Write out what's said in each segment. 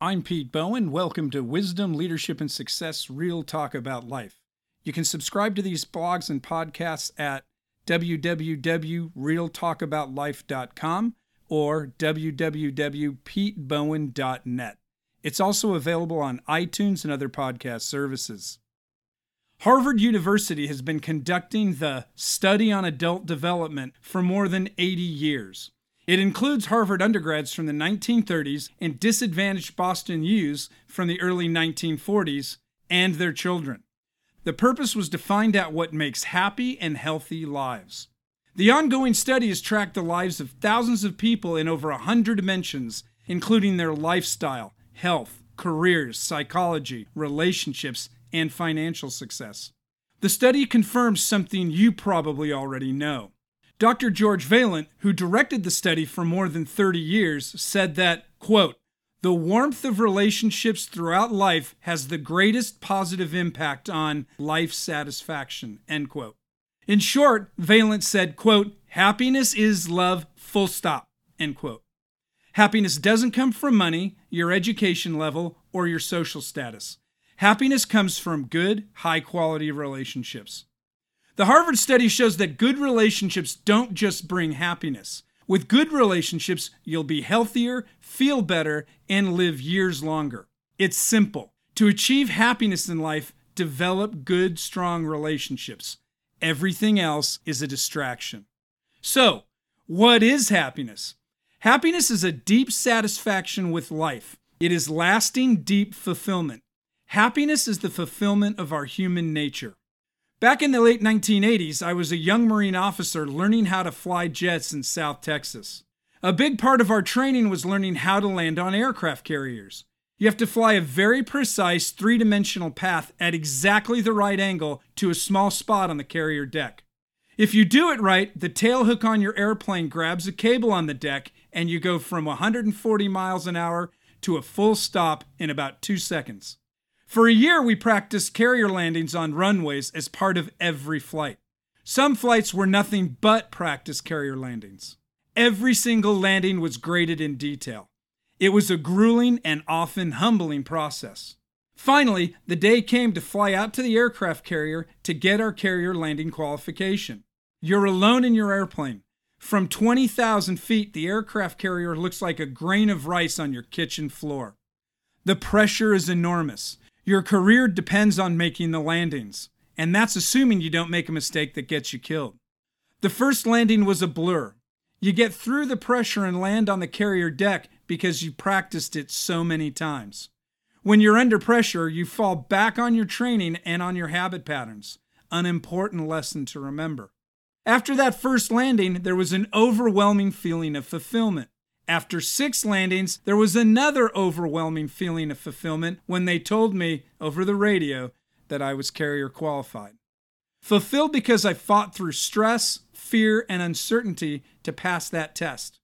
I'm Pete Bowen. Welcome to Wisdom, Leadership, and Success Real Talk About Life. You can subscribe to these blogs and podcasts at www.realtalkaboutlife.com or www.petebowen.net. It's also available on iTunes and other podcast services. Harvard University has been conducting the Study on Adult Development for more than 80 years. It includes Harvard undergrads from the 1930s and disadvantaged Boston youths from the early 1940s and their children. The purpose was to find out what makes happy and healthy lives. The ongoing study has tracked the lives of thousands of people in over 100 dimensions, including their lifestyle, health, careers, psychology, relationships, and financial success. The study confirms something you probably already know. Dr. George Vaillant, who directed the study for more than 30 years, said that, quote, the warmth of relationships throughout life has the greatest positive impact on life satisfaction, end quote. In short, Vaillant said, quote, happiness is love, full stop, end quote. Happiness doesn't come from money, your education level, or your social status. Happiness comes from good, high quality relationships. The Harvard study shows that good relationships don't just bring happiness. With good relationships, you'll be healthier, feel better, and live years longer. It's simple. To achieve happiness in life, develop good, strong relationships. Everything else is a distraction. So, what is happiness? Happiness is a deep satisfaction with life. It is lasting, deep fulfillment. Happiness is the fulfillment of our human nature. Back in the late 1980s, I was a young Marine officer learning how to fly jets in South Texas. A big part of our training was learning how to land on aircraft carriers. You have to fly a very precise three dimensional path at exactly the right angle to a small spot on the carrier deck. If you do it right, the tail hook on your airplane grabs a cable on the deck and you go from 140 miles an hour to a full stop in about two seconds. For a year, we practiced carrier landings on runways as part of every flight. Some flights were nothing but practice carrier landings. Every single landing was graded in detail. It was a grueling and often humbling process. Finally, the day came to fly out to the aircraft carrier to get our carrier landing qualification. You're alone in your airplane. From 20,000 feet, the aircraft carrier looks like a grain of rice on your kitchen floor. The pressure is enormous. Your career depends on making the landings, and that's assuming you don't make a mistake that gets you killed. The first landing was a blur. You get through the pressure and land on the carrier deck because you practiced it so many times. When you're under pressure, you fall back on your training and on your habit patterns. An important lesson to remember. After that first landing, there was an overwhelming feeling of fulfillment. After six landings, there was another overwhelming feeling of fulfillment when they told me over the radio that I was carrier qualified. Fulfilled because I fought through stress, fear, and uncertainty to pass that test.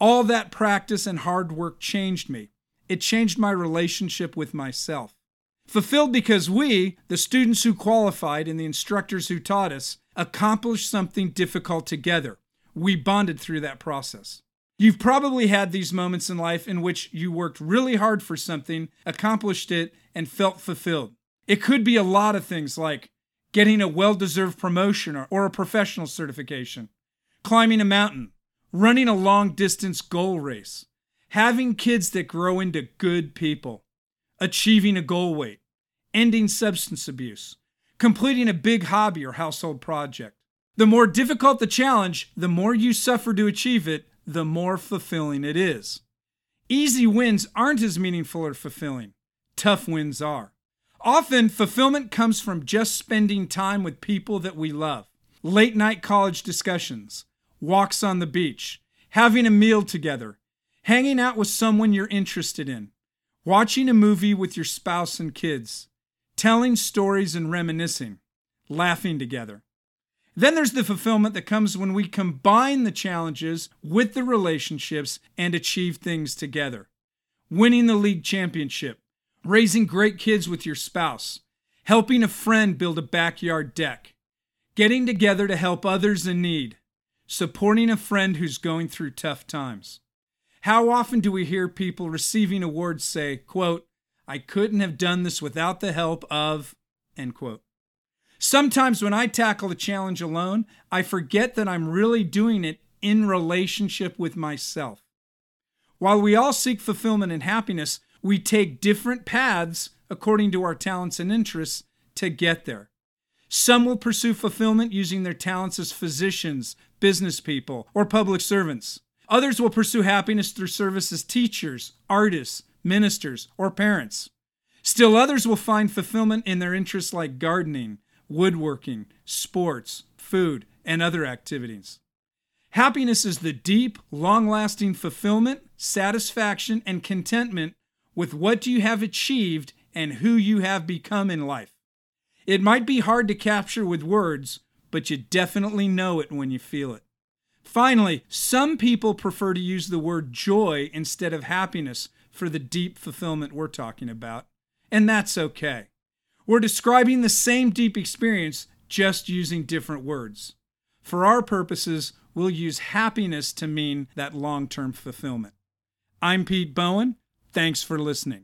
All that practice and hard work changed me. It changed my relationship with myself. Fulfilled because we, the students who qualified and the instructors who taught us, accomplished something difficult together. We bonded through that process. You've probably had these moments in life in which you worked really hard for something, accomplished it, and felt fulfilled. It could be a lot of things like getting a well deserved promotion or, or, a professional certification, climbing a mountain, running a long distance goal race, having kids that grow into good people, achieving a goal weight, ending substance abuse, completing a big hobby or household project. The more difficult the challenge, the more you suffer to achieve it, the more fulfilling it is. Easy wins aren't as meaningful or fulfilling. Tough wins are. Often, fulfillment comes from just spending time with people that we love. Late night college discussions, walks on the beach, having a meal together, hanging out with someone you're interested in, watching a movie with your spouse and kids, telling stories and reminiscing, laughing together. Then there's the fulfillment that comes when we combine the challenges with the relationships and achieve things together. Winning the league championship, raising great kids with your spouse, helping a friend build a backyard deck, getting together to help others in need, supporting a friend who's going through tough times. How often do we hear people receiving awards say, quote, I couldn't have done this without the help of, end quote. Sometimes when I tackle a challenge alone, I forget that I'm really doing it in relationship with myself. While we all seek fulfillment and happiness, we take different paths according to our talents and interests to get there. Some will pursue fulfillment using their talents as physicians, business people, or public servants. Others will pursue happiness through service as teachers, artists, ministers, or parents. Still others will find fulfillment in their interests like gardening, woodworking, sports, food, and other activities. Happiness is the deep, long lasting fulfillment, satisfaction, and contentment with what you have achieved and who you have become in life. It might be hard to capture with words, but you definitely know it when you feel it. Finally, some people prefer to use the word joy instead of happiness for the deep fulfillment we're talking about, and that's okay. We're describing the same deep experience, just using different words. For our purposes, we'll use happiness to mean that long term fulfillment. I'm Pete Bowen. Thanks for listening.